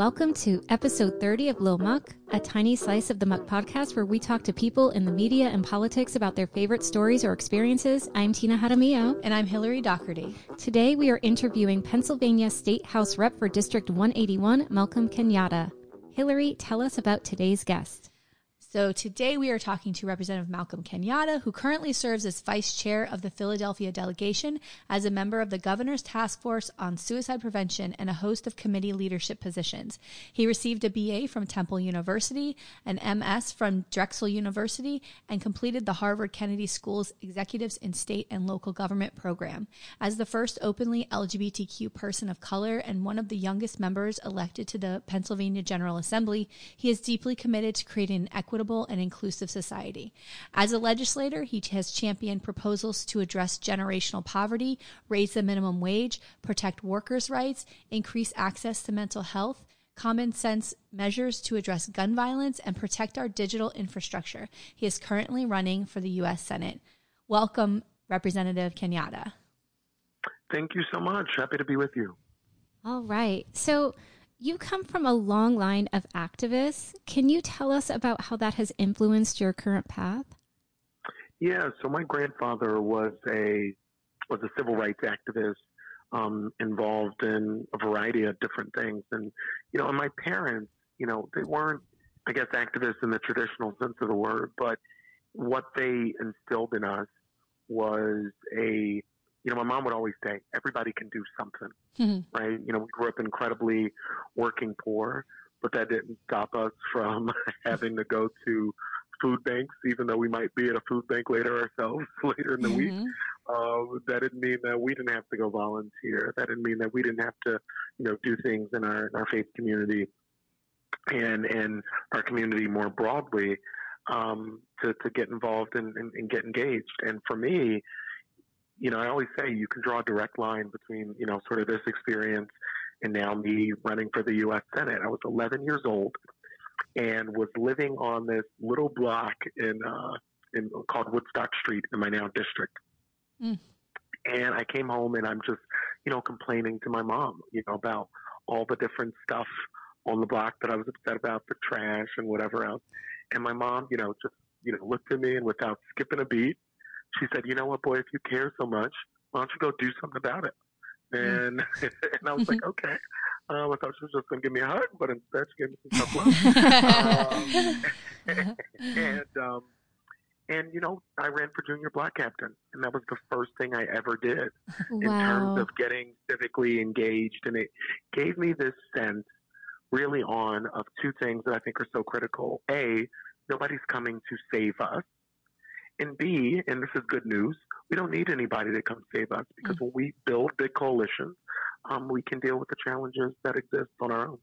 Welcome to episode 30 of Lil Muck, a tiny slice of the Muck podcast where we talk to people in the media and politics about their favorite stories or experiences. I'm Tina Jaramillo. And I'm Hillary Doherty. Today we are interviewing Pennsylvania State House Rep for District 181, Malcolm Kenyatta. Hillary, tell us about today's guest. So today we are talking to Representative Malcolm Kenyatta, who currently serves as vice chair of the Philadelphia delegation, as a member of the governor's task force on suicide prevention, and a host of committee leadership positions. He received a BA from Temple University, an MS from Drexel University, and completed the Harvard Kennedy School's Executives in State and Local Government program. As the first openly LGBTQ person of color and one of the youngest members elected to the Pennsylvania General Assembly, he is deeply committed to creating an equitable equitable and inclusive society. As a legislator, he has championed proposals to address generational poverty, raise the minimum wage, protect workers' rights, increase access to mental health, common sense measures to address gun violence, and protect our digital infrastructure. He is currently running for the U.S. Senate. Welcome, Representative Kenyatta. Thank you so much. Happy to be with you. All right. So, you come from a long line of activists. Can you tell us about how that has influenced your current path? Yeah, so my grandfather was a was a civil rights activist um, involved in a variety of different things, and you know, and my parents, you know, they weren't, I guess, activists in the traditional sense of the word, but what they instilled in us was a you know, my mom would always say, everybody can do something, mm-hmm. right? You know, we grew up incredibly working poor, but that didn't stop us from having to go to food banks, even though we might be at a food bank later ourselves later in the mm-hmm. week. Uh, that didn't mean that we didn't have to go volunteer. That didn't mean that we didn't have to, you know, do things in our, in our faith community and and our community more broadly um, to to get involved and, and, and get engaged. And for me, you know, I always say you can draw a direct line between, you know, sort of this experience and now me running for the U.S. Senate. I was 11 years old and was living on this little block in, uh, in called Woodstock Street in my now district. Mm. And I came home and I'm just, you know, complaining to my mom, you know, about all the different stuff on the block that I was upset about, the trash and whatever else. And my mom, you know, just, you know, looked at me and without skipping a beat, she said, "You know what, boy? If you care so much, why don't you go do something about it?" And and I was like, "Okay." Um, I thought she was just going to give me a hug, but instead she gave me some tough love. um, and um, and you know, I ran for junior block captain, and that was the first thing I ever did wow. in terms of getting civically engaged, and it gave me this sense, really, on of two things that I think are so critical. A, nobody's coming to save us and B, and this is good news, we don't need anybody to come save us because mm-hmm. when we build big coalitions, um, we can deal with the challenges that exist on our own.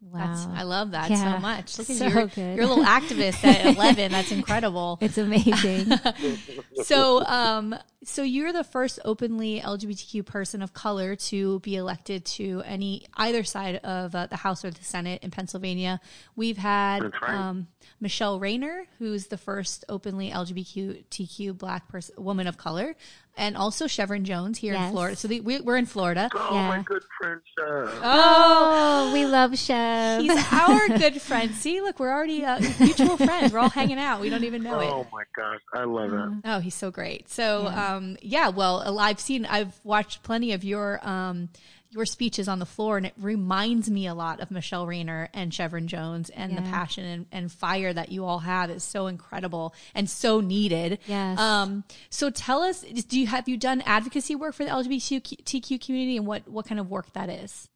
Wow. That's, I love that yeah, so much. Look at so you're, good. you're a little activist at 11. That's incredible. It's amazing. so, um, so you're the first openly LGBTQ person of color to be elected to any either side of uh, the House or the Senate in Pennsylvania. We've had right. um, Michele Rayner, who's the first openly LGBTQ black person, woman of color and also Shevrin Jones here yes. in Florida. So the, we, are in Florida. Oh, yeah. my good friend Shev. Oh, oh, we love Shev. He's our good friend. See, look, we're already uh, mutual friends. We're all hanging out. We don't even know oh, it. Oh my gosh, I love it. Oh, he's so great. So, yeah. um, yeah. Well, I've seen, I've watched plenty of your. Um, your speeches on the floor, and it reminds me a lot of Michele Rayner and Shevrin Jones, and yeah. the passion and, and, fire that you all have is so incredible and so needed. Yes. Um, so tell us, do you have you done advocacy work for the LGBTQ community, and what what kind of work that is?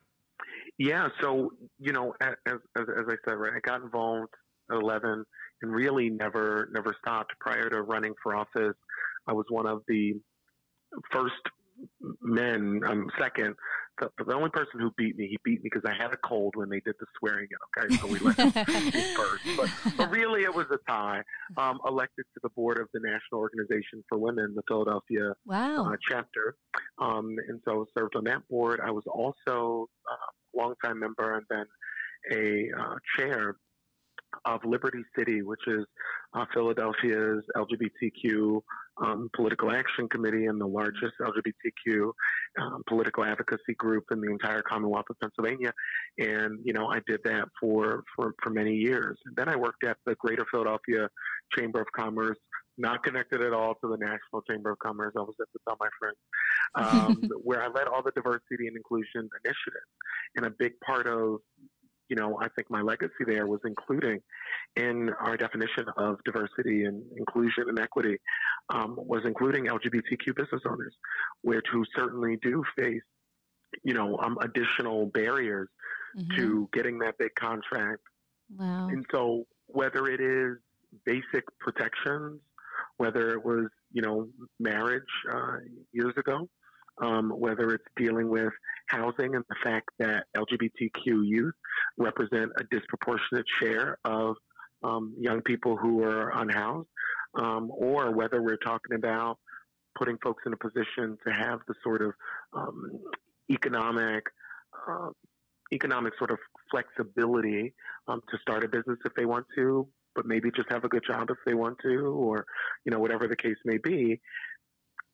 Yeah. So you know, as as, as I said, right, I got involved at eleven and really never never stopped prior to running for office. I was one of the first men, um, second the, the only person who beat me, he beat me because I had a cold when they did the swearing in. Okay, so we let him first, but, but really it was a tie. Um, elected to the board of the National Organization for Women, the Philadelphia wow. uh, chapter, um, and so I served on that board. I was also uh, a longtime member and then a uh, chair of Liberty City, which is uh, Philadelphia's LGBTQ um, Political Action Committee and the largest LGBTQ um, political advocacy group in the entire Commonwealth of Pennsylvania. And, you know, I did that for, for, for many years. And then I worked at the Greater Philadelphia Chamber of Commerce, not connected at all to the National Chamber of Commerce. I was at the tell my friends, um, where I led all the diversity and inclusion initiatives. And a big part of you know, I think my legacy there was including in our definition of diversity and inclusion and equity um, was including LGBTQ business owners, which who certainly do face, you know, um, additional barriers mm-hmm. to getting that big contract. Wow. And so whether it is basic protections, whether it was, you know, marriage uh, years ago, um, whether it's dealing with housing and the fact that LGBTQ youth represent a disproportionate share of um, young people who are unhoused, um, or whether we're talking about putting folks in a position to have the sort of um, economic uh, economic sort of flexibility um, to start a business if they want to, but maybe just have a good job if they want to, or you know whatever the case may be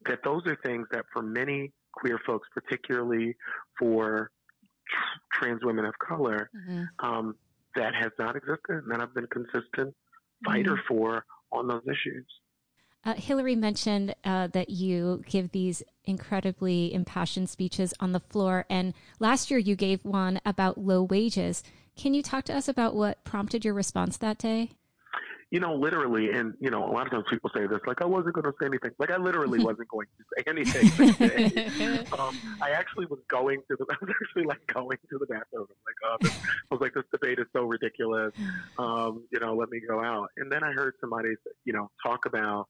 that those are things that for many queer folks, particularly for trans women of color, mm-hmm. um, that has not existed and that I've been consistent fighter mm-hmm. for on those issues. Uh, Hillary mentioned uh, that you give these incredibly impassioned speeches on the floor, and last year you gave one about low wages. Can you talk to us about what prompted your response that day? You know, literally, and you know, a lot of times people say this, like I wasn't going to say anything. Like I literally wasn't going to say anything. um, I actually was going to the, I was actually like going to the bathroom. I'm like, oh, this, I was like, this debate is so ridiculous. Um, you know, let me go out. And then I heard somebody, you know, talk about,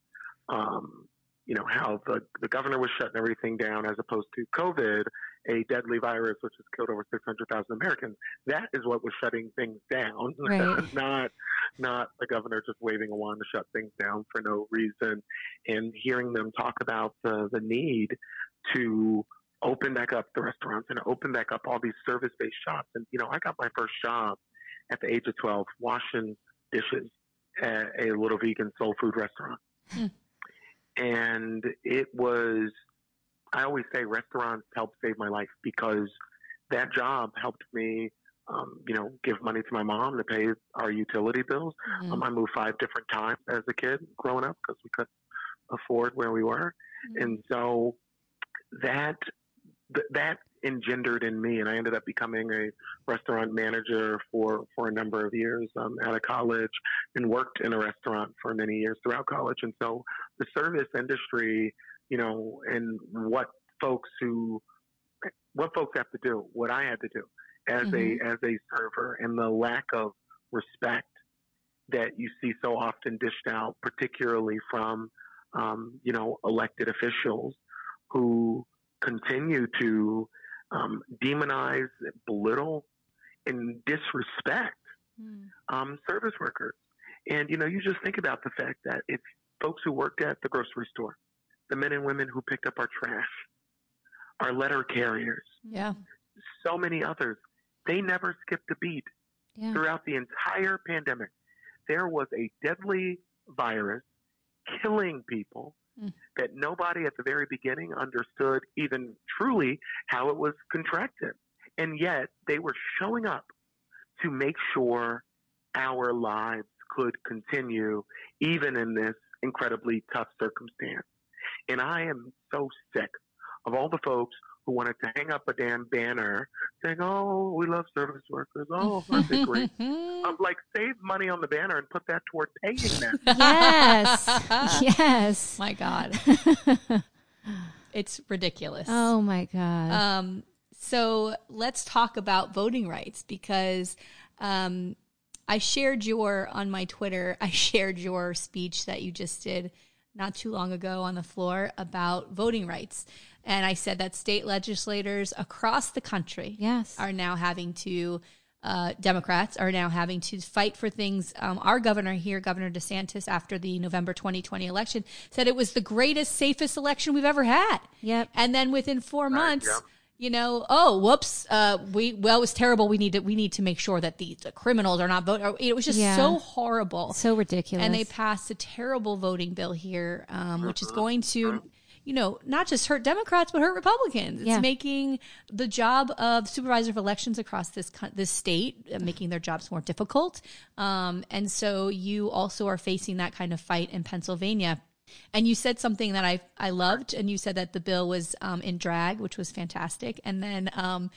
um, you know, how the, the governor was shutting everything down as opposed to COVID, a deadly virus which has killed over 600,000 Americans. That is what was shutting things down, right. not not the governor just waving a wand to shut things down for no reason. And hearing them talk about the, the need to open back up the restaurants and open back up all these service-based shops. And you know, I got my first job at the age of 12 washing dishes at a little vegan soul food restaurant. Mm and it was I always say restaurants helped save my life because that job helped me, um, you know, give money to my mom to pay our utility bills. Mm-hmm. Um, I moved five different times as a kid growing up because we couldn't afford where we were, mm-hmm. and so that th- that engendered in me, and I ended up becoming a restaurant manager for for a number of years um, out of college, and worked in a restaurant for many years throughout college. And so, the service industry, you know, and what folks who what folks have to do, what I had to do as mm-hmm. a as a server, and the lack of respect that you see so often dished out, particularly from um, you know elected officials who continue to um, demonize, belittle, and disrespect mm. um, service workers. And you know, you just think about the fact that it's folks who worked at the grocery store, the men and women who picked up our trash, our letter carriers, yeah, so many others. They never skipped a beat yeah. throughout the entire pandemic. There was a deadly virus killing people mm. that nobody at the very beginning understood even truly how it was contracted. And yet they were showing up to make sure our lives could continue even in this incredibly tough circumstance. And I am so sick of all the folks who wanted to hang up a damn banner saying, "Oh, we love service workers. Oh, aren't they great?" I'm like, save money on the banner and put that toward paying them. Yes, yes. My God, it's ridiculous. Oh my God. Um. So let's talk about voting rights because um, I shared your on my Twitter. I shared your speech that you just did not too long ago on the floor about voting rights. And I said that state legislators across the country yes. are now having to, uh, Democrats are now having to fight for things. Um, our governor here, Governor DeSantis, after the November 2020 election, said it was the greatest, safest election we've ever had. Yep. And then within four months, you know, oh, whoops, uh, we well, it was terrible. We need to we need to make sure that the, the criminals are not voting. It was just Yeah. so horrible, So ridiculous. and they passed a terrible voting bill here, um, which is going to. You know, not just hurt Democrats, but hurt Republicans. It's Yeah. making the job of supervisor of elections across this this state, uh, making their jobs more difficult. Um, and so you also are facing that kind of fight in Pennsylvania. And you said something that I I loved, and you said that the bill was um, in drag, which was fantastic. And then, um,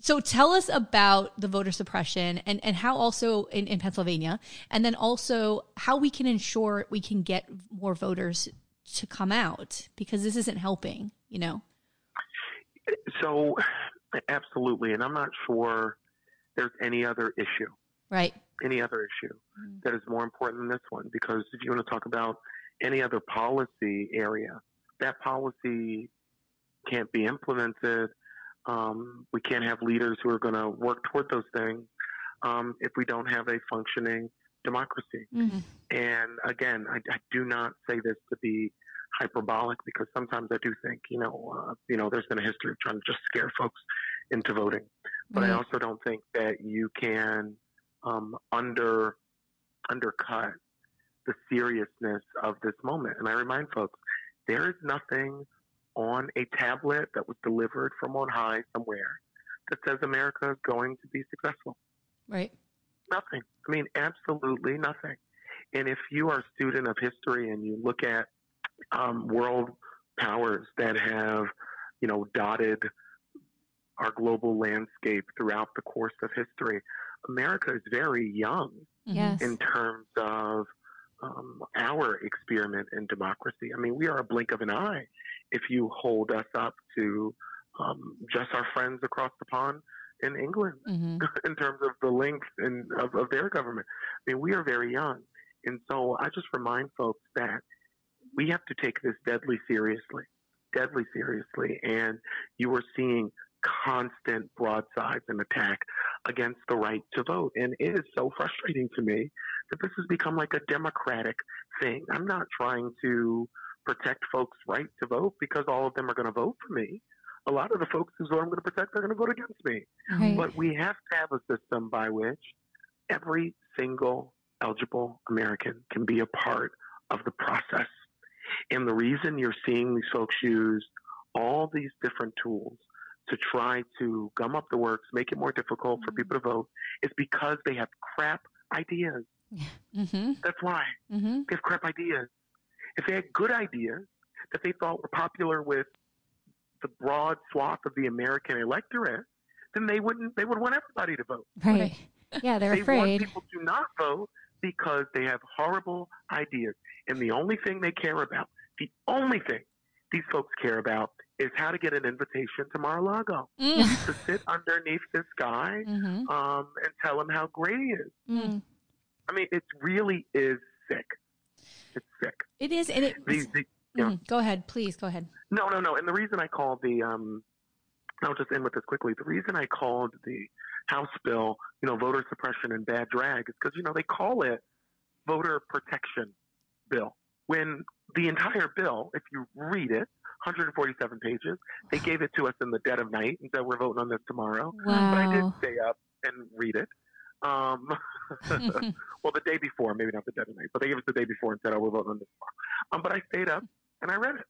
so tell us about the voter suppression and and how also in, in Pennsylvania, and then also how we can ensure we can get more voters to come out because this isn't helping. You know, So, absolutely, and I'm not sure there's any other issue, right? any other issue Mm. that is more important than this one. Because if you want to talk about any other policy area, that policy can't be implemented. Um, we can't have leaders who are going to work toward those things um, if we don't have a functioning democracy. Mhm. And again, I, I do not say this to be hyperbolic because sometimes I do think, you know, uh, you know, there's been a history of trying to just scare folks into voting, but I also don't think that you can um, under undercut the seriousness of this moment. And I remind folks, there is nothing on a tablet that was delivered from on high somewhere that says America is going to be successful. Right. Nothing. I mean, absolutely nothing. And if you are a student of history and you look at um, world powers that have, you know, dotted our global landscape throughout the course of history, America is very young. Yes. in terms of um, our experiment in democracy. I mean, we are a blink of an eye if you hold us up to um, just our friends across the pond in England Mhm. in terms of the length and of, of their government. I mean, we are very young. And so I just remind folks that we have to take this deadly seriously, deadly seriously. And you are seeing constant broadsides and attack against the right to vote. And it is so frustrating to me that this has become like a democratic thing. I'm not trying to protect folks' right to vote because all of them are going to vote for me. A lot of the folks whose vote I'm going to protect are going to vote against me. Right. But we have to have a system by which every single eligible American can be a part of the process. And the reason you're seeing these folks use all these different tools to try to gum up the works, make it more difficult for people to vote, is because they have crap ideas. Mhm. That's why. Mhm. They have crap ideas. If they had good ideas that they thought were popular with the broad swath of the American electorate, then they wouldn't they would want everybody to vote. right. Yeah, they're they afraid. want people to not vote because they have horrible ideas. And the only thing they care about, the only thing these folks care about is how to get an invitation to Mar-a-Lago Mm. to sit underneath this guy Mhm. um, and tell him how great he is. Mm. I mean, it really is sick. It's sick. It is, and it. The, the, yeah. Mhm. Go ahead, please. Go ahead. No, no, no. And the reason I called the, um, I'll just end with this quickly. The reason I called the House bill, you know, voter suppression and bad drag is because, you know, they call it voter protection bill. When the entire bill, if you read it, 147 pages, they gave it to us in the dead of night and said, we're voting on this tomorrow. Wow. But I did stay up and read it. Um, well, the day before, maybe not the dead of night, but they gave us the day before and said, "Oh, we're voting on this tomorrow." Um, but I stayed up and I read it,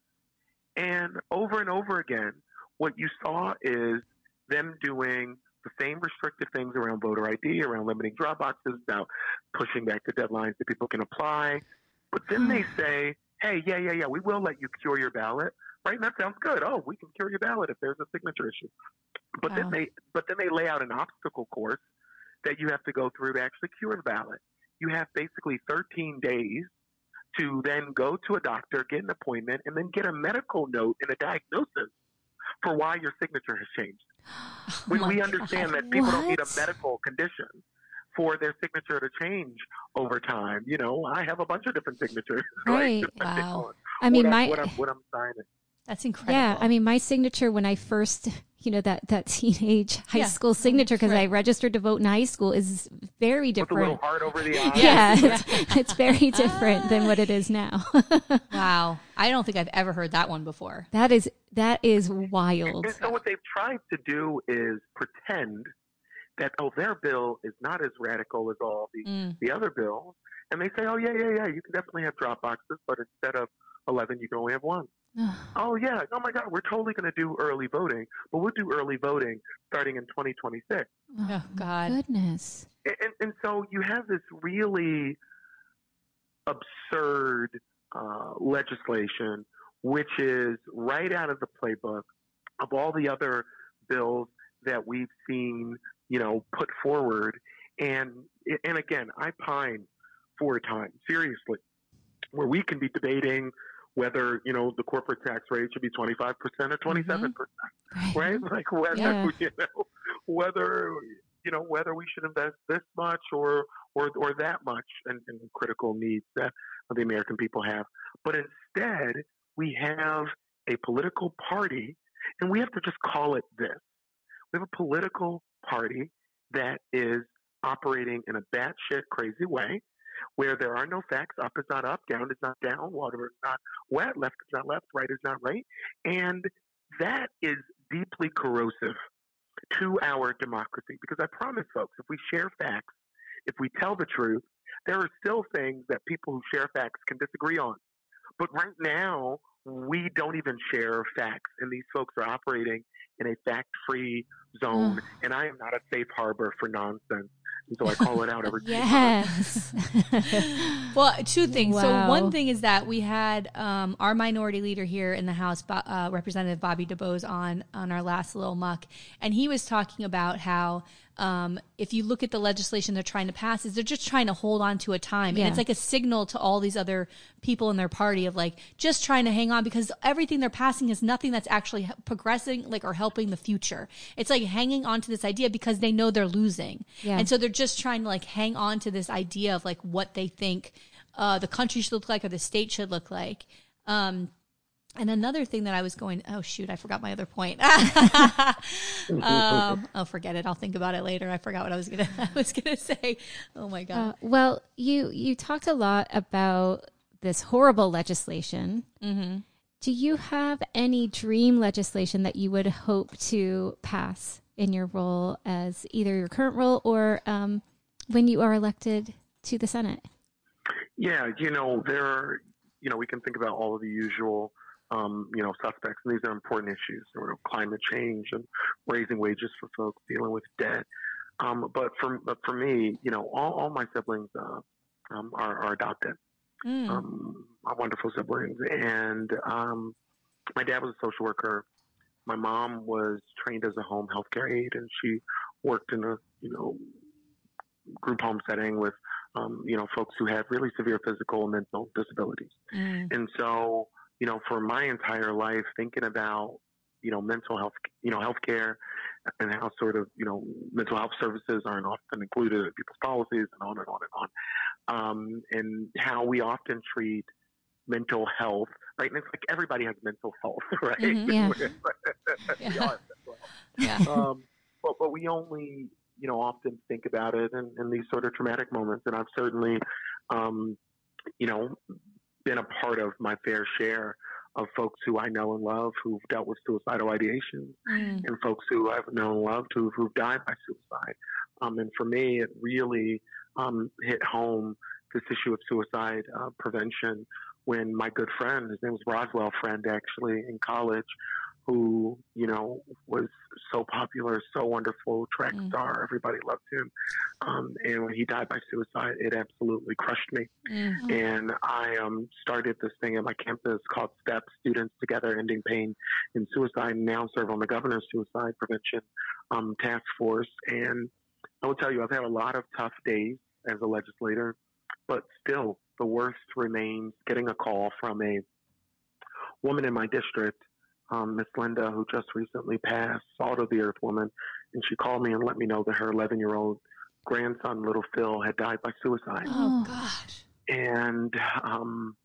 and over and over again, what you saw is them doing the same restrictive things around voter ID, around limiting drop boxes, about pushing back the deadlines that people can apply. But then they say, "Hey, yeah, yeah, yeah, we will let you cure your ballot." Right, and that sounds good. Oh, we can cure your ballot if there's a signature issue. But Wow. then they, but then they lay out an obstacle course that you have to go through to actually cure the ballot. You have basically 13 days to then go to a doctor, get an appointment, and then get a medical note and a diagnosis for why your signature has changed. Oh we God. understand that people don't need a medical condition for their signature to change over time. You know, I have a bunch of different signatures. Right. Wow. I mean, what my I'm, what I'm, what I'm signing. That's incredible. Yeah, I mean, my signature when I first, you know, that that teenage high Yeah. school signature because I registered to vote in high school is very With a little different. heart over the eye. Yeah, it's, it's very different than what it is now. wow. I don't think I've ever heard that one before. that is that is wild. And so what they've tried to do is pretend that oh their bill is not as radical as all the Mm. the other bills, and they say oh yeah yeah yeah you can definitely have drop boxes, but instead of eleven you can only have one. Oh yeah, oh my God, we're totally going to do early voting, but we'll do early voting starting in 2026. Oh, God. Goodness. And, and, and so you have this really absurd uh, legislation, which is right out of the playbook of all the other bills that we've seen, you know, put forward. And and again, I pine for a time, seriously, where we can be debating whether you know the corporate tax rate should be 25% or 27% mm-hmm. Right. right? Like whether Yeah. you know whether you know whether we should invest this much or or or that much in, in critical needs that the American people have. But instead, we have a political party, and we have to just call it this. We have a political party that is operating in a batshit crazy way, where there are no facts. Up is not up, down is not down, water is not wet, left is not left, right is not right, and that is deeply corrosive to our democracy because I promise folks, if we share facts, if we tell the truth, there are still things that people who share facts can disagree on. But right now, we don't even share facts, and these folks are operating in a fact free hmm. zone, and I am not a safe harbor for nonsense. And so I call it out every Yes. Well, two things. So one thing is that we had um, our minority leader here in the House, uh, Representative Bobby DuBose, on on our last little muck, and he was talking about how um, if you look at the legislation they're trying to pass, is they're just trying to hold on to a time, Yeah. and it's like a signal to all these other people in their party of like just trying to hang on because everything they're passing is nothing that's actually progressing, like or helping the future. It's like hanging on to this idea because they know they're losing, Yeah. and so they're just trying to like hang on to this idea of like what they think uh, the country should look like or the state should look like. Um, and another thing that I was going, oh shoot, I forgot my other point. um, oh, forget it. I'll think about it later. I forgot what I was gonna. I was gonna say. Oh my god. Uh, well, you you talked a lot about this horrible legislation. mm-hmm. Do you have any dream legislation that you would hope to pass in your role as either your current role or um, when you are elected to the Senate? Yeah, you know, there are, you know, we can think about all of the usual, um, you know, suspects, and these are important issues, you know, climate change and raising wages for folks, dealing with debt. Um, but for but for me, you know, all, all my siblings uh, um, are, are adopted. Mm. Um, my wonderful siblings, and um, my dad was a social worker. My mom was trained as a home health care aide, and she worked in a you know group home setting with um, you know folks who had really severe physical and mental disabilities. Mm. And so, you know, for my entire life, thinking about, you know, mental health, you know, healthcare and how sort of, you know, mental health services aren't often included in people's policies and on and on and on. Um, and how we often treat mental health, right? And it's like everybody has mental health, right? Mhm, yeah. We all have mental health Yeah. um, but but we only you know often think about it in, in these sort of traumatic moments, and I've certainly um, you know been a part of my fair share of folks who I know and love who've dealt with suicidal ideations, Mm. and folks who I've known and loved who who've died by suicide. Um, and for me, it really um, hit home this issue of suicide uh, prevention when my good friend, his name was Roswell Friend, actually in college, who you know was so popular, so wonderful, track Mm. star, everybody loved him. Um, and when he died by suicide, it absolutely crushed me. Mm. And I um, started this thing at my campus called STEP, Students Together Ending Pain and Suicide, now serve on the governor's suicide prevention um, task force. And I will tell you, I've had a lot of tough days as a legislator, but still, the worst remains getting a call from a woman in my district, um, Miss Linda, who just recently passed, salt of the earth woman, and she called me and let me know that her 11 year old grandson, little Phil, had died by suicide Oh Oh. gosh. and um,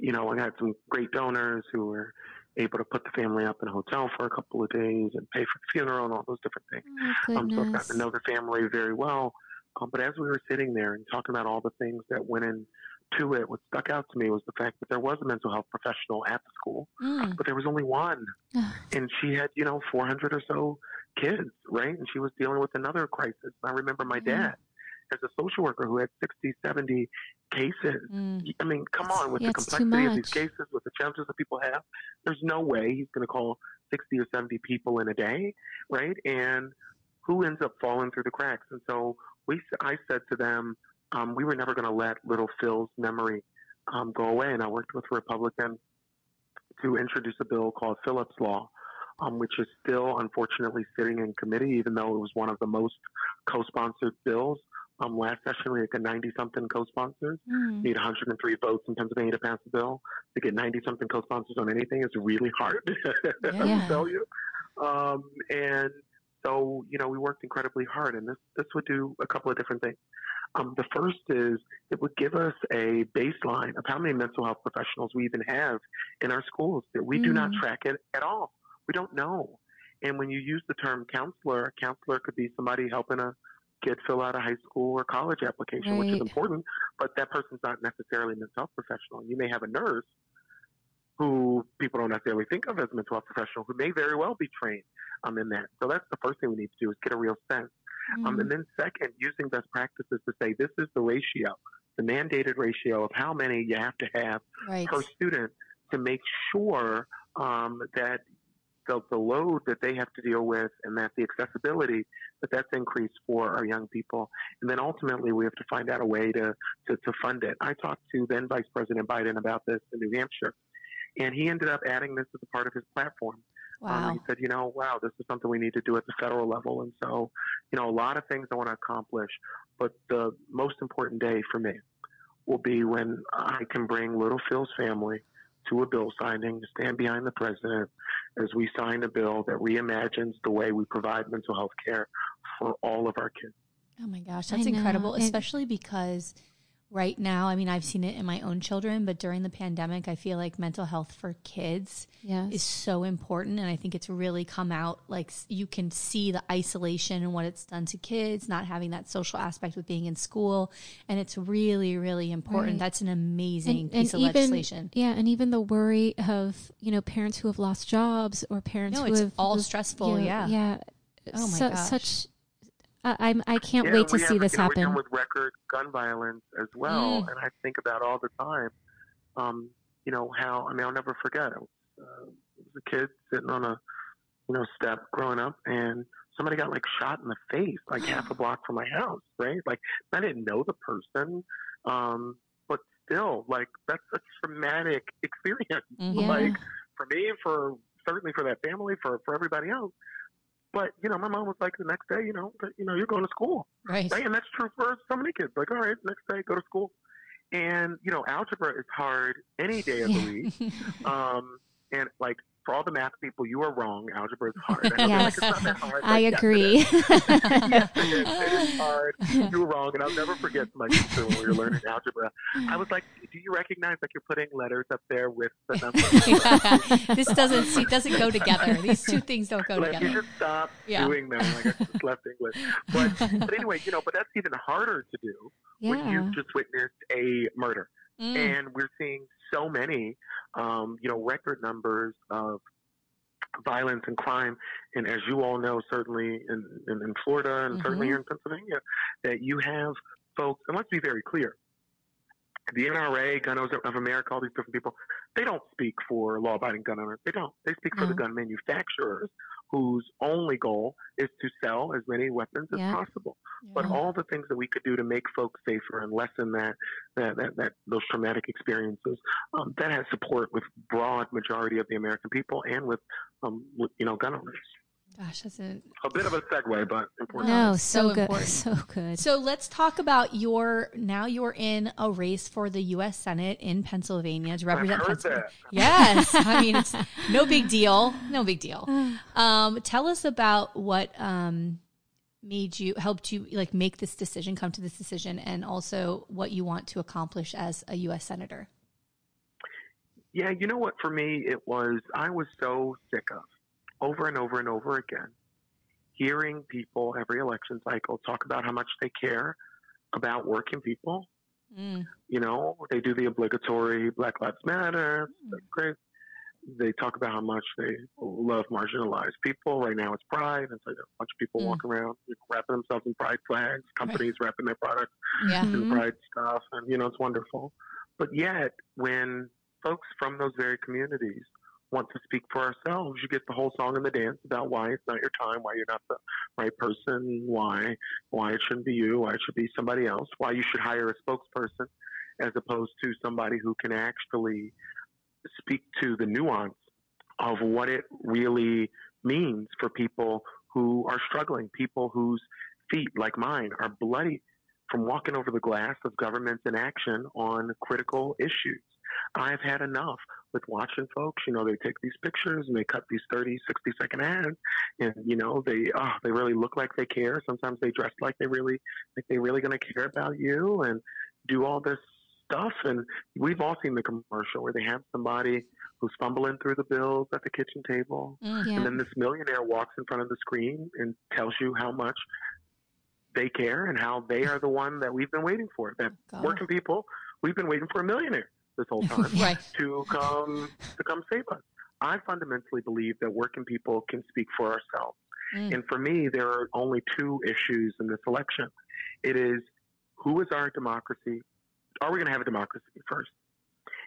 you know, I had some great donors who were, able to put the family up in a hotel for a couple of days and pay for the funeral and all those different things. Oh, Um, so I've goodness. gotten to know the family very well. Um, but as we were sitting there and talking about all the things that went into it, what stuck out to me was the fact that there was a mental health professional at the school, Mm. but there was only one. and she had, you know, 400 or so kids, right? And she was dealing with another crisis. I remember my Yeah. dad as a social worker who had 60, 70 cases. Mm. I mean, come on, with Yeah, the complexity of these cases, with the challenges that people have, there's no way he's going to call 60 or 70 people in a day, right? And who ends up falling through the cracks? And so we, I said to them, um, we were never going to let little Phil's memory um, go away. And I worked with a Republican to introduce a bill called Phillips Law, um, which is still unfortunately sitting in committee, even though it was one of the most co-sponsored bills. Um, last session, we had 90 something co-sponsors Mm. need 103 votes in Pennsylvania to pass the bill. To get 90 something co-sponsors on anything is really hard. I Yeah. will tell you. Um, and so, you know, we worked incredibly hard, and this this would do a couple of different things. Um, the first is it would give us a baseline of how many mental health professionals we even have in our schools. That we do not Mm. track it at all. We don't know. And when you use the term counselor, a counselor could be somebody helping a kid fill out a high school or college application, which is important, but that person's not necessarily a mental health professional. You may have a nurse who people don't necessarily think of as a mental health professional who may very well be trained um, in that. So that's the first thing we need to do is get a real sense. Um, Mm. and then second, using best practices to say this is the ratio, the mandated ratio of how many you have to have Right. per student to make sure um, that the, the load that they have to deal with and that the accessibility that that's increased for our young people. And then ultimately we have to find out a way to, to, to fund it. I talked to then Vice President Biden about this in New Hampshire, and he ended up adding this as a part of his platform. Wow. Um, he said, you know, wow, this is something we need to do at the federal level. And so, you know, a lot of things I want to accomplish, but the most important day for me will be when I can bring Little Phil's family to a bill signing, to stand behind the president as we sign a bill that reimagines the way we provide mental health care for all of our kids. Oh my gosh, that's incredible, especially because right now, I mean, I've seen it in my own children, but during the pandemic, I feel like mental health for kids yes. is so important. And I think it's really come out like you can see the isolation and what it's done to kids, not having that social aspect with being in school. And it's really, really important. Right. That's an amazing and, piece and of even, legislation. Yeah, and even the worry of you know parents who have lost jobs or parents No, who it's have all stressful, you know, yeah. yeah. Oh my gosh. Such. I I'm. I can't Yeah, wait to see have, this you know, happen. We deal with record gun violence as well, Mm. and I think about all the time. Um, you know how I mean I'll never forget. I was, uh, was a kid sitting on a you know step growing up, and somebody got like shot in the face like half a block from my house. Right, like I didn't know the person, um, but still, like that's a traumatic experience. Mhm. Yeah. Like for me, for certainly for that family, for for everybody else. But you know, my mom was like, the next day, you know, you know, you're going to school. Right. Right, and that's true for so many kids. Like, all right, next day, go to school. And you know, algebra is hard any day of the week. Um, and like for all the math people, you are wrong. Algebra is hard. I know they're like, Yes. that hard, I yes, it agree. yes, it is. It is hard. You were wrong, and I'll never forget my teacher when we were learning algebra. I was like, "Do you recognize like you're putting letters up there with the numbers?" this doesn't see, doesn't go together. These two things don't go like together. you just stop Yeah. doing that. Like I just left English, but but anyway, you know, but that's even harder to do when yeah. you just witnessed a murder. Mm. and we're seeing so many, um, you know, record numbers of violence and crime. And as you all know, certainly in, in, in Florida and certainly Mhm. here in Pennsylvania, that you have folks, and let's be very clear, the NRA, Gun Owners of America, all these different people, they don't speak for law-abiding gun owners. They don't. They speak for the gun manufacturers, whose only goal is to sell as many weapons as Yeah. possible but all the things that we could do to make folks safer and lessen that that that, that those traumatic experiences um, that has support with broad majority of the American people and with um, with, you know gun owners. Gosh, that's a, A bit of a segue, but important. No, no, so, so good, important. so good. So let's talk about your now you're in a race for the U.S. Senate in Pennsylvania to I've represent heard Pennsylvania. that. Yes, I mean it's no big deal, no big deal. Um, tell us about what um, made you helped you like make this decision, come to this decision, and also what you want to accomplish as a U.S. senator. Yeah, you know what? For me, it was, I was so sick of over and over and over again hearing people every election cycle talk about how much they care about working people. Mm. You know, they do the obligatory Black Lives Matter. Mm. Great. They talk about how much they love marginalized people. Right now, it's Pride. It's like a bunch of people mm. walking around you know, wrapping themselves in Pride flags. Companies right. wrapping their products yeah. in mm-hmm. Pride stuff, and you know, it's wonderful. But yet, when folks from those very communities want to speak for ourselves, you get the whole song and the dance about why it's not your time, why you're not the right person, why why it shouldn't be you, why it should be somebody else, why you should hire a spokesperson as opposed to somebody who can actually speak to the nuance of what it really means for people who are struggling, people whose feet, like mine, are bloody from walking over the glass of government's inaction on critical issues. I've had enough with watching folks. You know, they take these pictures and they cut these 30, 60 second ads, and you know, they oh, they really look like they care. Sometimes they dress like they really like they really going to care about you and do all this stuff. And we've all seen the commercial where they have somebody who's fumbling through the bills at the kitchen table, mm, yeah. and then this millionaire walks in front of the screen and tells you how much they care and how they are the one that we've been waiting for. That God. working people, we've been waiting for a millionaire this whole time right. to come to come save us. I fundamentally believe that working people can speak for ourselves. Mm. And for me, there are only two issues in this election. It is who is our democracy? Are we going to have a democracy first?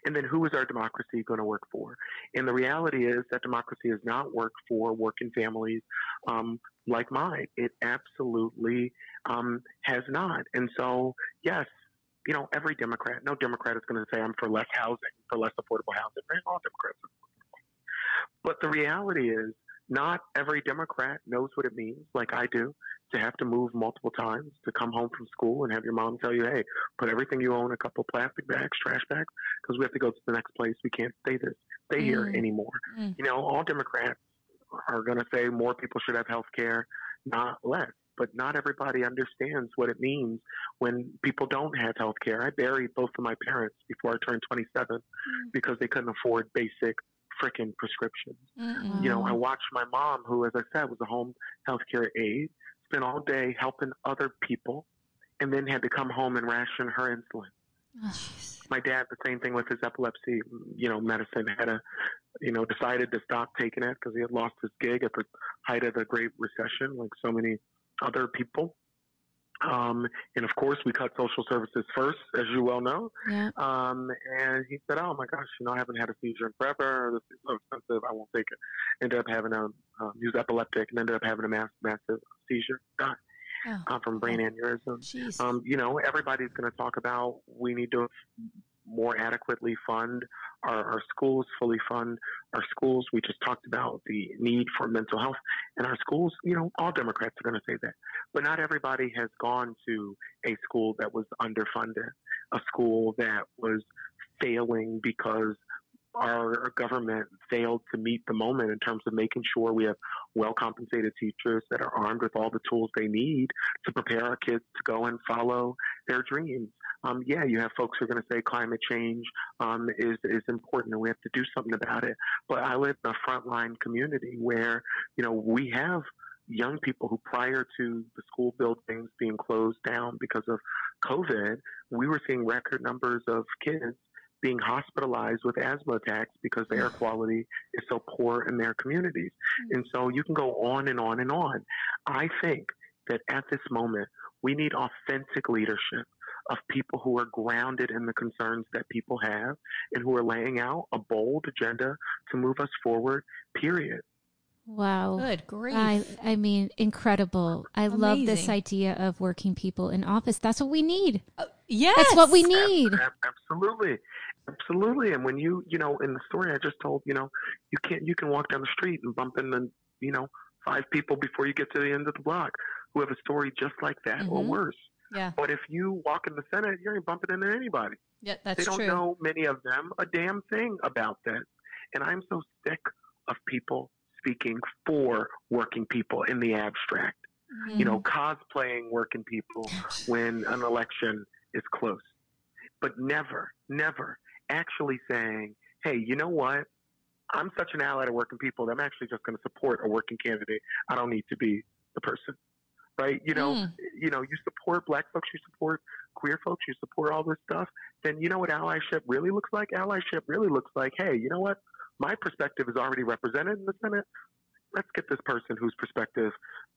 And then who is our democracy going to work for? And the reality is that democracy has not worked for working families um, like mine. It absolutely um, has not. And so, yes, you know, every Democrat, no Democrat is going to say I'm for less housing, for less affordable housing. All Democrats. But the reality is, not every Democrat knows what it means, like I do, to have to move multiple times to come home from school and have your mom tell you, "Hey, put everything you own in a couple of plastic bags, trash bags, because we have to go to the next place. We can't stay this, stay mm. here anymore." Mm. You know, all Democrats are going to say more people should have health care, not less but not everybody understands what it means when people don't have health care. I buried both of my parents before I turned 27 mm. because they couldn't afford basic freaking prescriptions. Mm-mm. You know, I watched my mom, who, as I said, was a home health care aide, spend all day helping other people and then had to come home and ration her insulin. Oh, my dad, the same thing with his epilepsy, you know, medicine had a, you know, decided to stop taking it because he had lost his gig at the height of the Great Recession, like so many other people. Um, and of course, we cut social services first, as you well know. Yeah. Um, and he said, "Oh my gosh, you know, I haven't had a seizure in forever. This is so expensive. I won't take it." Ended up having a um, he was epileptic and ended up having a mass, massive seizure. Died. Oh. Uh, from brain aneurysm. Um, you know, everybody's going to talk about we need to more adequately fund our, our, schools, fully fund our schools. We just talked about the need for mental health in our schools. You know, all Democrats are going to say that. But not everybody has gone to a school that was underfunded, a school that was failing because our government failed to meet the moment in terms of making sure we have well compensated teachers that are armed with all the tools they need to prepare our kids to go and follow their dreams. Um, yeah, you have folks who are going to say climate change um, is is important and we have to do something about it. But I live in a frontline community where you know we have young people who prior to the school buildings being closed down because of COVID, we were seeing record numbers of kids being hospitalized with asthma attacks because the air quality is so poor in their communities. Mm. And so you can go on and on and on. I think that at this moment, we need authentic leadership of people who are grounded in the concerns that people have and who are laying out a bold agenda to move us forward, period. Wow. Good grief. I, I mean, incredible. I Amazing. love this idea of working people in office. That's what we need. Uh, yes. That's what we need. Absolutely. Absolutely. And when you, you know, in the story I just told, you know, you can't, you can walk down the street and bump into, you know, five people before you get to the end of the block who have a story just like that mm-hmm. or worse. Yeah. But if you walk in the Senate, you ain't bumping into anybody. Yeah, that's They don't true. know many of them a damn thing about this. And I'm so sick of people speaking for working people in the abstract. Mm-hmm. You know, cosplaying working people when an election is close. But never, never actually saying, hey, you know what? I'm such an ally to working people that I'm actually just going to support a working candidate. I don't need to be the person, right? You know, mm. you know, you support black folks, you support queer folks, you support all this stuff. Then you know what allyship really looks like? Allyship really looks like, hey, you know what? My perspective is already represented in the Senate. Let's get this person whose perspective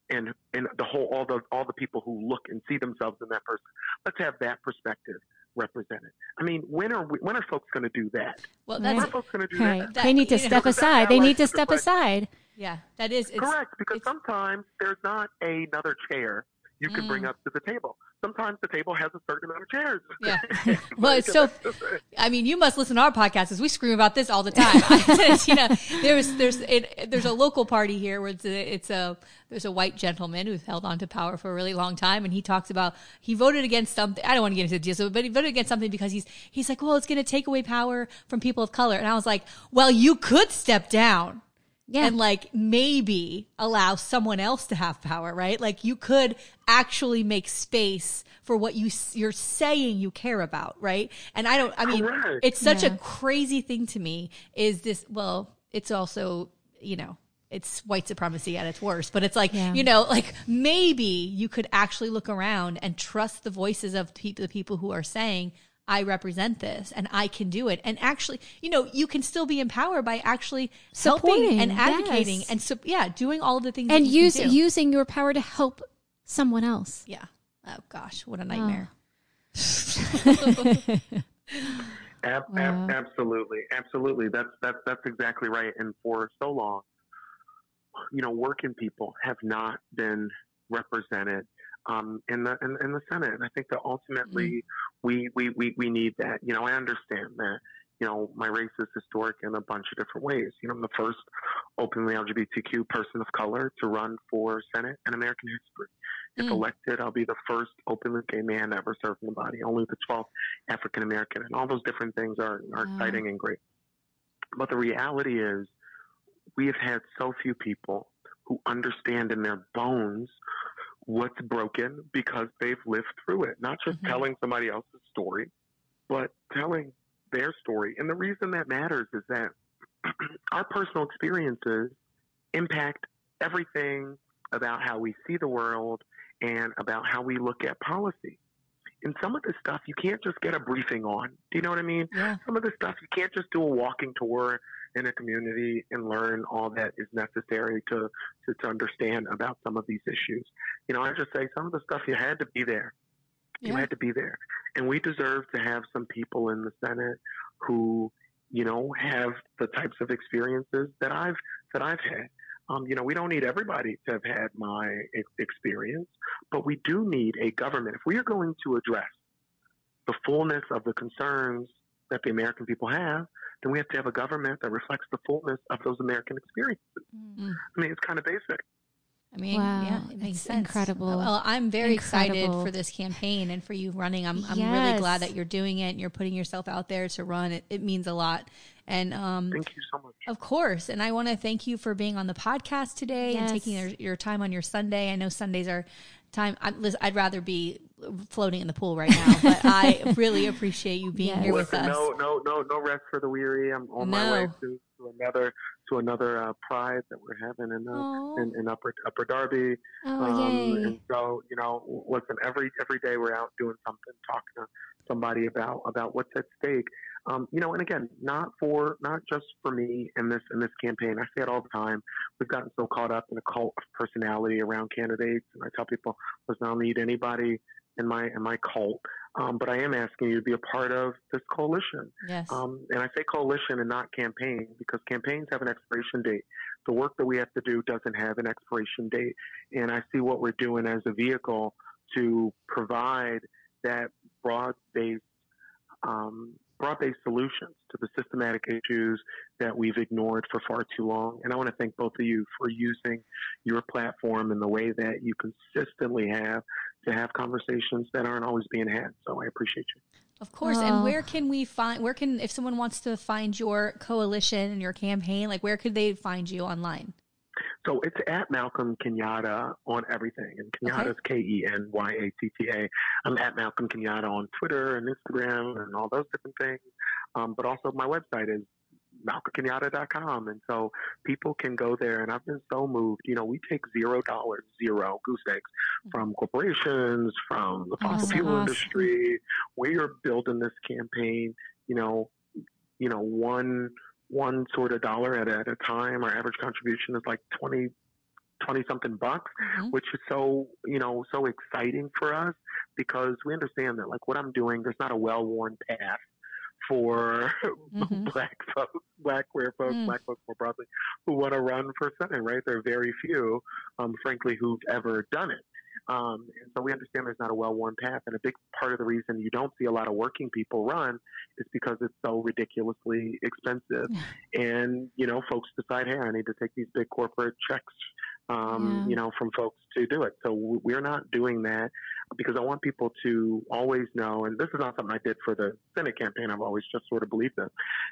and and the whole all the all the people who look and see themselves in that person. Let's have that perspective represented. I mean, when are we, when are folks going to do that? Well, that's, when are folks going to do right. that? They need to step know, aside. They need to step aside. Yeah, that is correct because sometimes there's not another chair you can mm. bring up to the table. Sometimes the table has a certain amount of chairs. Yeah. well, it's so. I mean, you must listen to our podcast because we scream about this all the time. you know, there's there's it, there's a local party here where it's a, it's a there's a white gentleman who's held on to power for a really long time, and he talks about he voted against something. I don't want to get into the details, but he voted against something because he's he's like, well, it's going to take away power from people of color, and I was like, well, you could step down yeah. and like maybe allow someone else to have power, right? Like you could actually make space for what you you're saying you care about, right? And I don't I mean Correct. it's such yeah. a crazy thing to me is this well, it's also, you know, it's white supremacy at its worst, but it's like, yeah. you know, like maybe you could actually look around and trust the voices of pe- the people who are saying, I represent this and I can do it. And actually, you know, you can still be empowered by actually Supporting, helping and advocating yes. and so, yeah, doing all the things and use using your power to help someone else. Yeah. Oh gosh, what a oh. nightmare. Oh. ab- ab- absolutely, absolutely. That's that's that's exactly right. And for so long, you know, working people have not been represented um, in the in, in, the Senate. And I think that ultimately mm-hmm. we, we, we, we need that. You know, I understand that. You know, my race is historic in a bunch of different ways. You know, I'm the first openly LGBTQ person of color to run for Senate in American history. If mm. elected, I'll be the first openly gay man to ever serve in the body, only the 12th African American. And all those different things are, are exciting and great. But the reality is, we have had so few people who understand in their bones what's broken because they've lived through it, not just mm-hmm. telling somebody else's story, but telling their story. And the reason that matters is that our personal experiences impact everything about how we see the world and about how we look at policy. And some of this stuff you can't just get a briefing on. Do you know what I mean? Yeah. Some of this stuff you can't just do a walking tour in a community and learn all that is necessary to, to, to understand about some of these issues. You know, I just say some of the stuff you had to be there. You had to be there. And we deserve to have some people in the Senate who, you know, have the types of experiences that I've that I've had. Um, you know, we don't need everybody to have had my experience, but we do need a government. If we are going to address the fullness of the concerns that the American people have, then we have to have a government that reflects the fullness of those American experiences. Mm-hmm. I mean, it's kind of basic. I mean, wow, yeah, it makes sense. Incredible. Well, I'm very incredible. excited for this campaign and for you running. I'm, I'm yes. really glad that you're doing it and you're putting yourself out there to run. It, it means a lot. And um, thank you so much. Of course. And I want to thank you for being on the podcast today yes. and taking your, your time on your Sunday. I know Sundays are time. I, would rather be floating in the pool right now, but I really appreciate you being yes. here Listen, with us. No, no, no, no rest for the weary. I'm on no. my way to, to another to another uh, pride that we're having in, uh, in, in upper upper Darby. Oh, um, and so you know, listen, every every day we're out doing something, talking to somebody about about what's at stake. Um, you know, and again, not for not just for me in this in this campaign. I say it all the time. We've gotten so caught up in a cult of personality around candidates, and I tell people, listen, I don't need anybody in my in my cult. Um, but I am asking you to be a part of this coalition. Yes. Um, and I say coalition and not campaign because campaigns have an expiration date. The work that we have to do doesn't have an expiration date. And I see what we're doing as a vehicle to provide that broad-based um, broad-based solutions to the systematic issues that we've ignored for far too long. And I want to thank both of you for using your platform in the way that you consistently have to have conversations that aren't always being had. So I appreciate you. Of course. Oh. And where can we find, where can, if someone wants to find your coalition and your campaign, like where could they find you online? So it's at Malcolm Kenyatta on everything. And Kenyatta is K E N Y A T T A. I'm at Malcolm Kenyatta on Twitter and Instagram and all those different things. Um, but also my website is malcolmkenyatta.com. And so people can go there. And I've been so moved. You know, we take zero dollars, zero goose eggs from corporations, from the fossil Awesome. fuel industry. We are building this campaign, you know, you know, one one sort of dollar at a, at a time. Our average contribution is like 20, 20 something bucks, Mhm. which is so, you know, so exciting for us because we understand that like what I'm doing, there's not a well-worn path for Mhm. black folks, black queer folks, Mm. black folks more broadly, who want to run for Senate, right? There are very few, um, frankly, who've ever done it. Um, and so we understand there's not a well-worn path, and a big part of the reason you don't see a lot of working people run is because it's so ridiculously expensive. and you know, folks decide, hey, I need to take these big corporate checks, um, Yeah. you know, from folks to do it. So we're not doing that because I want people to always know, and this is not something I did for the Senate campaign. I've always just sort of believed this,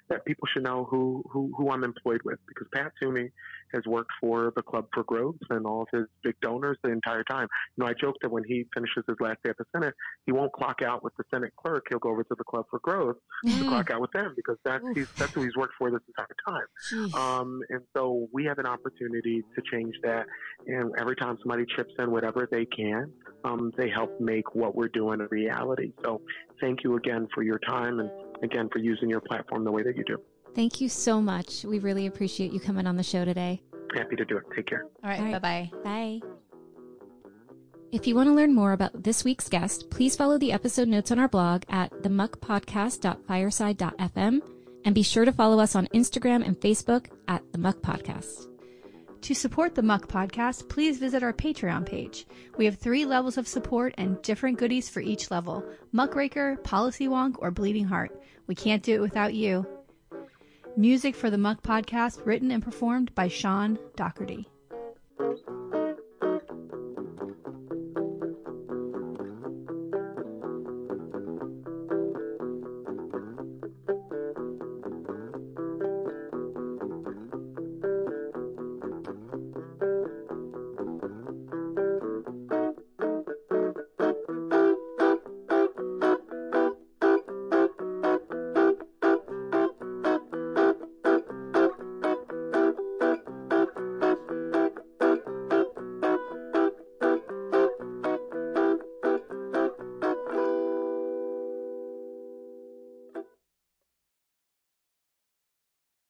that people should know who who, who I'm employed with because Pat Toomey has worked for the Club for Growth and all of his big donors the entire time. You know, I joke that when he finishes his last day at the Senate, he won't clock out with the Senate clerk. He'll go over to the Club for Growth to Mm. clock out with them because that's he's, that's who he's worked for this entire time. Um, and so we have an opportunity to change that. And every time somebody chips in whatever they can, um, they help make what we're doing a reality. So thank you again for your time and again for using your platform the way that you do. Thank you so much. We really appreciate you coming on the show today. Happy to do it. Take care. All right. all right. Bye bye. Bye. If you want to learn more about this week's guest, please follow the episode notes on our blog at themuckpodcast.fireside.fm and be sure to follow us on Instagram and Facebook at the Muck Podcast. To support the Muck Podcast, please visit our Patreon page. We have three levels of support and different goodies for each level Muckraker, Policy Wonk, or Bleeding Heart. We can't do it without you. Music for the Muck Podcast written and performed by Sean Doherty.